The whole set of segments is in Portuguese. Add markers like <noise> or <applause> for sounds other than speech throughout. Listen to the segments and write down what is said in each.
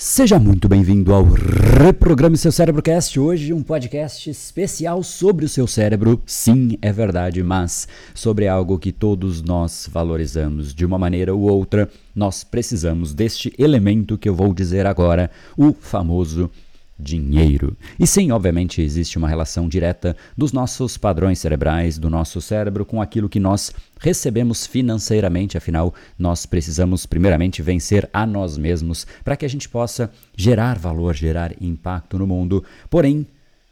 Seja muito bem-vindo ao Reprograme Seu Cérebrocast. Hoje um podcast especial sobre o seu cérebro. Sim, é verdade, mas sobre algo que todos nós valorizamos de uma maneira ou outra. Nós precisamos deste elemento que eu vou dizer agora, o famoso dinheiro. E sim, obviamente, existe uma relação direta dos nossos padrões cerebrais, do nosso cérebro, com aquilo que nós recebemos financeiramente. Afinal, nós precisamos, primeiramente, vencer a nós mesmos para que a gente possa gerar valor, gerar impacto no mundo. Porém,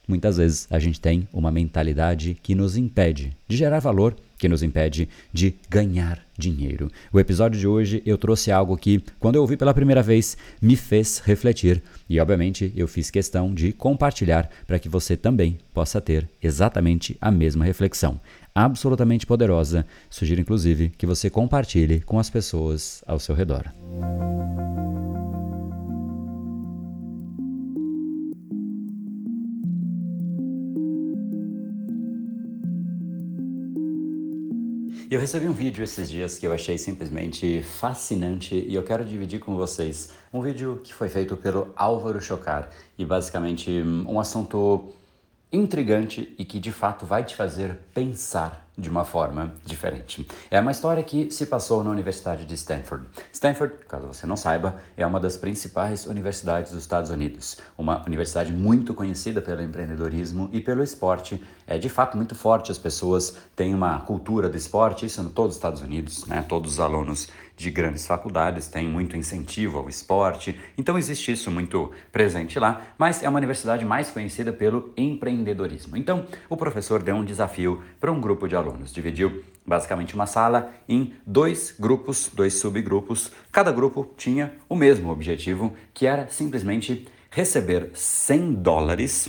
muitas vezes a gente tem uma mentalidade que nos impede de gerar valor que nos impede de ganhar dinheiro. O episódio de hoje eu trouxe algo que, quando eu ouvi pela primeira vez, me fez refletir e, obviamente, eu fiz questão de compartilhar para que você também possa ter exatamente a mesma reflexão. Absolutamente poderosa. Sugiro, inclusive, que você compartilhe com as pessoas ao seu redor. Eu recebi um vídeo esses dias que eu achei simplesmente fascinante e eu quero dividir com vocês. Um vídeo que foi feito pelo Álvaro Chocar e basicamente um assunto intrigante e que de fato vai te fazer pensar de uma forma diferente. É uma história que se passou na Universidade de Stanford. Stanford, caso você não saiba, é uma das principais universidades dos Estados Unidos. Uma universidade muito conhecida pelo empreendedorismo e pelo esporte. É de fato muito forte, as pessoas têm uma cultura do esporte, isso em todos os Estados Unidos, né? Todos os alunos de grandes faculdades têm muito incentivo ao esporte, então existe isso muito presente lá, mas é uma universidade mais conhecida pelo empreendedorismo. Então, o professor deu um desafio para um grupo de alunos, dividiu basicamente uma sala em dois grupos, dois subgrupos. Cada grupo tinha o mesmo objetivo, que era simplesmente receber 100 dólares,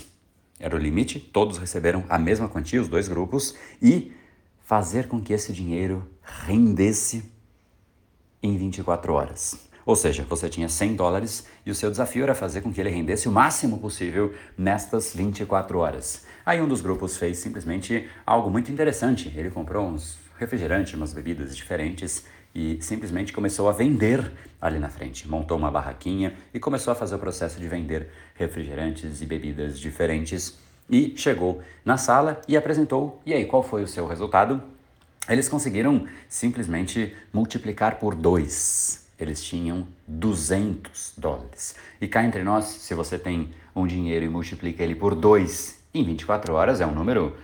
era o limite, todos receberam a mesma quantia, os dois grupos, e fazer com que esse dinheiro rendesse em 24 horas. Ou seja, você tinha 100 dólares e o seu desafio era fazer com que ele rendesse o máximo possível nestas 24 horas. Aí um dos grupos fez simplesmente algo muito interessante. Ele comprou uns refrigerantes, umas bebidas diferentes e simplesmente começou a vender ali na frente. Montou uma barraquinha e começou a fazer o processo de vender refrigerantes e bebidas diferentes. E chegou na sala e apresentou. E aí, qual foi o seu resultado? Eles conseguiram simplesmente multiplicar por dois. Eles tinham 200 dólares. E cá entre nós, se você tem um dinheiro e multiplica ele por dois em 24 horas, é um número,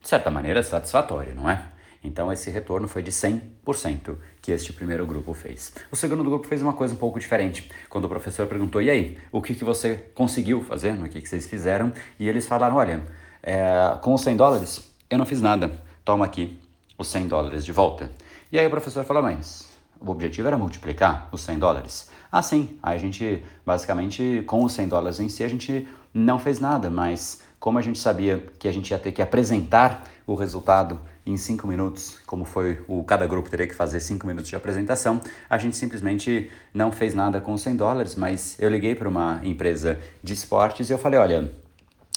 de certa maneira, satisfatório, não é? Então esse retorno foi de 100% que este primeiro grupo fez. O segundo grupo fez uma coisa um pouco diferente. Quando o professor perguntou, e aí, o que, que você conseguiu fazer, o que, que vocês fizeram? E eles falaram, olha, é, com os 100 dólares, eu não fiz nada. Toma aqui, os 100 dólares de volta. E aí o professor falou, mas o objetivo era multiplicar os 100 dólares. Ah, sim. A gente, basicamente, com os 100 dólares em si, a gente não fez nada, mas como a gente sabia que a gente ia ter que apresentar o resultado em cinco minutos, como foi o cada grupo teria que fazer cinco minutos de apresentação, a gente simplesmente não fez nada com os 100 dólares, mas eu liguei para uma empresa de esportes e eu falei, olha,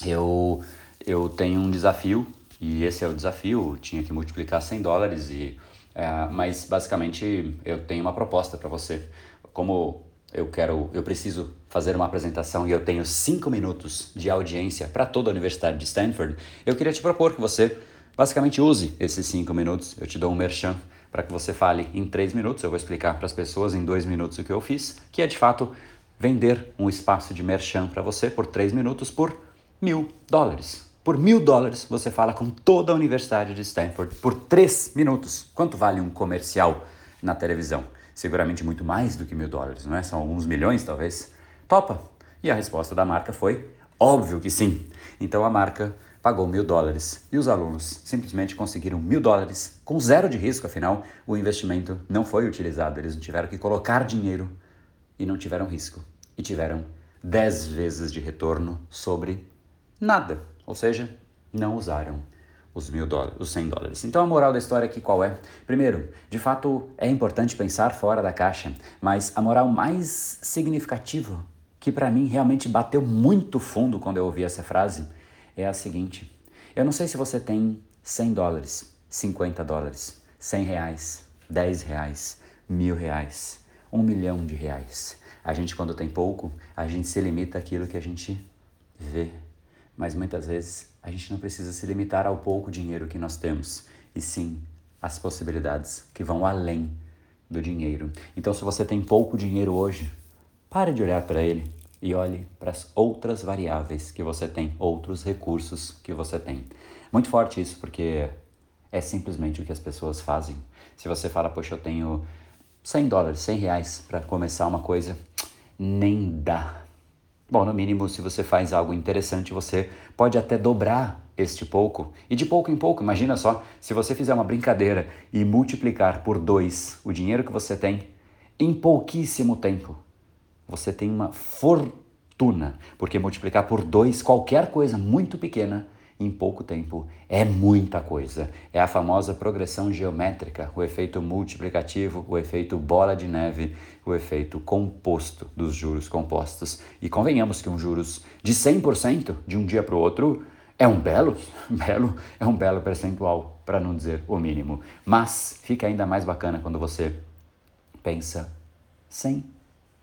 eu, eu tenho um desafio e esse é o desafio, tinha que multiplicar 100 dólares, e, é, mas basicamente eu tenho uma proposta para você. Como eu quero, eu preciso fazer uma apresentação e eu tenho 5 minutos de audiência para toda a Universidade de Stanford, eu queria te propor que você basicamente use esses 5 minutos. Eu te dou um merchan para que você fale em 3 minutos. Eu vou explicar para as pessoas em 2 minutos o que eu fiz, que é de fato vender um espaço de merchan para você por 3 minutos por mil dólares. Por mil dólares, você fala com toda a Universidade de Stanford por três minutos. Quanto vale um comercial na televisão? Seguramente muito mais do que mil dólares, não é? São alguns milhões, talvez. Topa? E a resposta da marca foi: óbvio que sim. Então a marca pagou mil dólares e os alunos simplesmente conseguiram mil dólares com zero de risco, afinal, o investimento não foi utilizado. Eles não tiveram que colocar dinheiro e não tiveram risco. E tiveram dez vezes de retorno sobre nada. Ou seja, não usaram os mil dólares, os 100 dólares. Então a moral da história aqui qual é? Primeiro, de fato é importante pensar fora da caixa, mas a moral mais significativa que para mim realmente bateu muito fundo quando eu ouvi essa frase é a seguinte: eu não sei se você tem 100 dólares, 50 dólares, 100 reais, 10 reais, mil reais, um milhão de reais. A gente, quando tem pouco, a gente se limita àquilo que a gente vê. Mas muitas vezes a gente não precisa se limitar ao pouco dinheiro que nós temos, e sim às possibilidades que vão além do dinheiro. Então, se você tem pouco dinheiro hoje, pare de olhar para ele e olhe para as outras variáveis que você tem, outros recursos que você tem. Muito forte isso, porque é simplesmente o que as pessoas fazem. Se você fala, poxa, eu tenho 100 dólares, 100 reais para começar uma coisa, nem dá. Bom, no mínimo, se você faz algo interessante, você pode até dobrar este pouco. E de pouco em pouco, imagina só, se você fizer uma brincadeira e multiplicar por dois o dinheiro que você tem, em pouquíssimo tempo, você tem uma fortuna. Porque multiplicar por dois qualquer coisa muito pequena em pouco tempo é muita coisa. É a famosa progressão geométrica, o efeito multiplicativo, o efeito bola de neve, o efeito composto dos juros compostos. E convenhamos que um juros de 100% de um dia para o outro é um belo, <laughs> belo, é um belo percentual, para não dizer o mínimo. Mas fica ainda mais bacana quando você pensa sem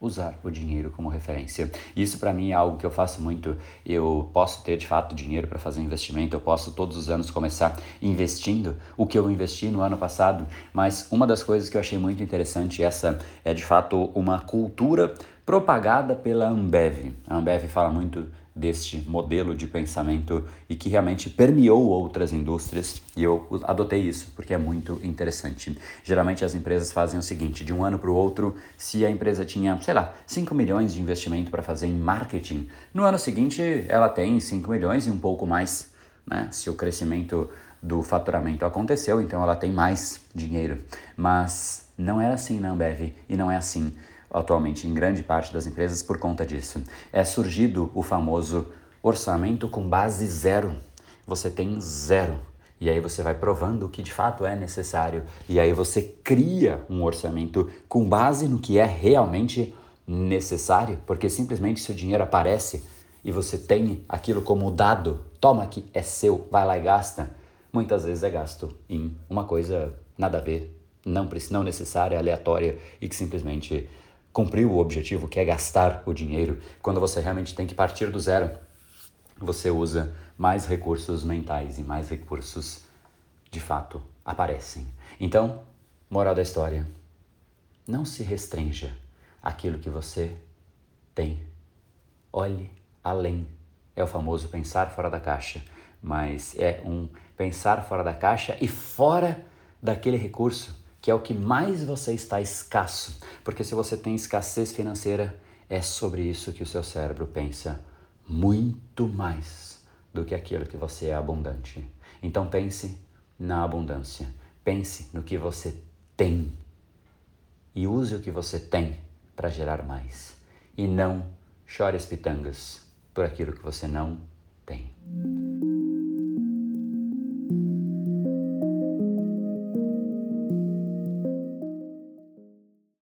usar o dinheiro como referência. Isso para mim é algo que eu faço muito. Eu posso ter de fato dinheiro para fazer investimento, eu posso todos os anos começar investindo o que eu investi no ano passado, mas uma das coisas que eu achei muito interessante essa é de fato uma cultura propagada pela Ambev. A Ambev fala muito deste modelo de pensamento e que realmente permeou outras indústrias e eu adotei isso porque é muito interessante. Geralmente as empresas fazem o seguinte, de um ano para o outro, se a empresa tinha, sei lá, 5 milhões de investimento para fazer em marketing, no ano seguinte ela tem 5 milhões e um pouco mais, né? Se o crescimento do faturamento aconteceu, então ela tem mais dinheiro. Mas não é assim na Ambev e não é assim atualmente em grande parte das empresas por conta disso. É surgido o famoso orçamento com base zero. Você tem zero. E aí você vai provando o que de fato é necessário. E aí você cria um orçamento com base no que é realmente necessário, porque simplesmente se o dinheiro aparece e você tem aquilo como dado, toma que é seu, vai lá e gasta, muitas vezes é gasto em uma coisa nada a ver, não, não necessária, aleatória e que simplesmente cumpriu o objetivo, que é gastar o dinheiro, quando você realmente tem que partir do zero, você usa mais recursos mentais e mais recursos de fato aparecem. Então, moral da história: não se restrinja àquilo que você tem. Olhe além. É o famoso pensar fora da caixa, mas é um pensar fora da caixa e fora daquele recurso que é o que mais você está escasso. Porque se você tem escassez financeira, é sobre isso que o seu cérebro pensa muito mais do que aquilo que você é abundante. Então pense na abundância. Pense no que você tem e use o que você tem para gerar mais. E não chore as pitangas por aquilo que você não tem.